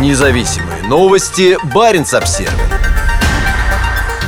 Независимые новости. Барин обсерва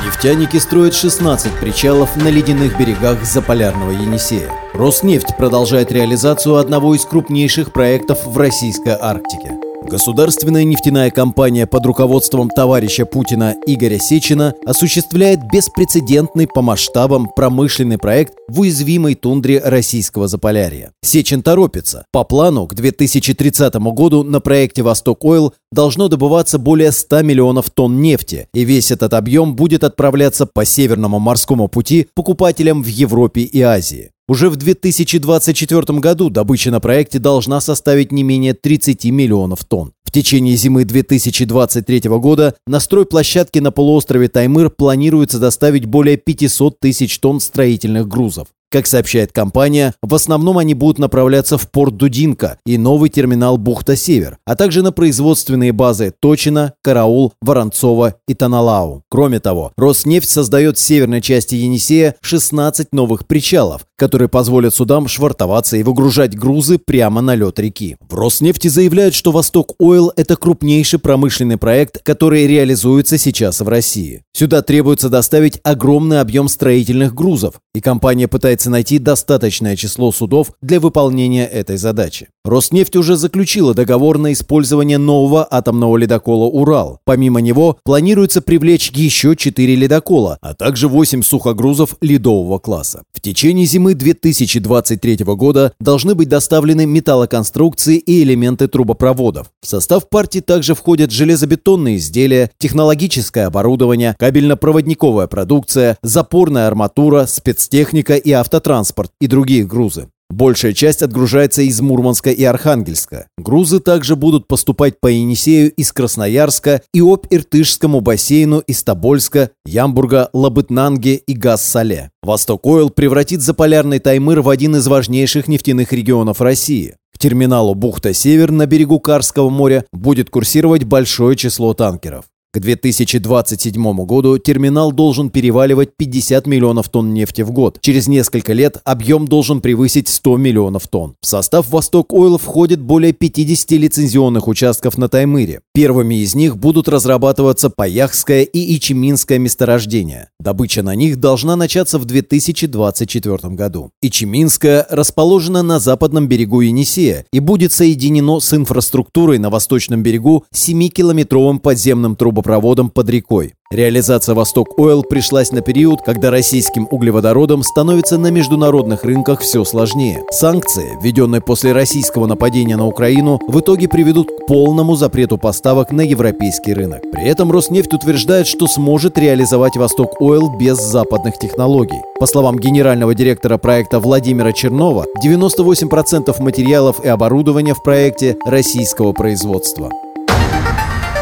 Нефтяники строят 16 причалов на ледяных берегах Заполярного Енисея. Роснефть продолжает реализацию одного из крупнейших проектов в российской Арктике. Государственная нефтяная компания под руководством товарища Путина Игоря Сечина осуществляет беспрецедентный по масштабам промышленный проект в уязвимой тундре российского Заполярья. Сечин торопится. По плану к 2030 году на проекте «Восток Ойл» должно добываться более 100 миллионов тонн нефти, и весь этот объем будет отправляться по Северному морскому пути покупателям в Европе и Азии. Уже в 2024 году добыча на проекте должна составить не менее 30 миллионов тонн. В течение зимы 2023 года на стройплощадке на полуострове Таймыр планируется доставить более 500 тысяч тонн строительных грузов. Как сообщает компания, в основном они будут направляться в порт Дудинка и новый терминал Бухта-Север, а также на производственные базы Точина, Караул, Воронцова и Таналау. Кроме того, Роснефть создает в северной части Енисея 16 новых причалов, которые позволят судам швартоваться и выгружать грузы прямо на лед реки. В Роснефти заявляют, что Восток Ойл – это крупнейший промышленный проект, который реализуется сейчас в России. Сюда требуется доставить огромный объем строительных грузов, и компания пытается пытается найти достаточное число судов для выполнения этой задачи. Роснефть уже заключила договор на использование нового атомного ледокола «Урал». Помимо него, планируется привлечь еще 4 ледокола, а также 8 сухогрузов ледового класса. В течение зимы 2023 года должны быть доставлены металлоконструкции и элементы трубопроводов. В состав партии также входят железобетонные изделия, технологическое оборудование, кабельно-проводниковая продукция, запорная арматура, спецтехника и автомобили автотранспорт и другие грузы. Большая часть отгружается из Мурманска и Архангельска. Грузы также будут поступать по Енисею из Красноярска и об Иртышскому бассейну из Тобольска, Ямбурга, Лабытнанге и Газ-Сале. Восток Ойл превратит заполярный Таймыр в один из важнейших нефтяных регионов России. К терминалу Бухта-Север на берегу Карского моря будет курсировать большое число танкеров. К 2027 году терминал должен переваливать 50 миллионов тонн нефти в год. Через несколько лет объем должен превысить 100 миллионов тонн. В состав «Восток Ойл» входит более 50 лицензионных участков на Таймыре. Первыми из них будут разрабатываться Паяхское и Ичиминское месторождения. Добыча на них должна начаться в 2024 году. Ичиминское расположено на западном берегу Енисея и будет соединено с инфраструктурой на восточном берегу 7-километровым подземным трубопроводом трубопроводом под рекой. Реализация «Восток Ойл» пришлась на период, когда российским углеводородам становится на международных рынках все сложнее. Санкции, введенные после российского нападения на Украину, в итоге приведут к полному запрету поставок на европейский рынок. При этом Роснефть утверждает, что сможет реализовать «Восток Ойл» без западных технологий. По словам генерального директора проекта Владимира Чернова, 98% материалов и оборудования в проекте российского производства.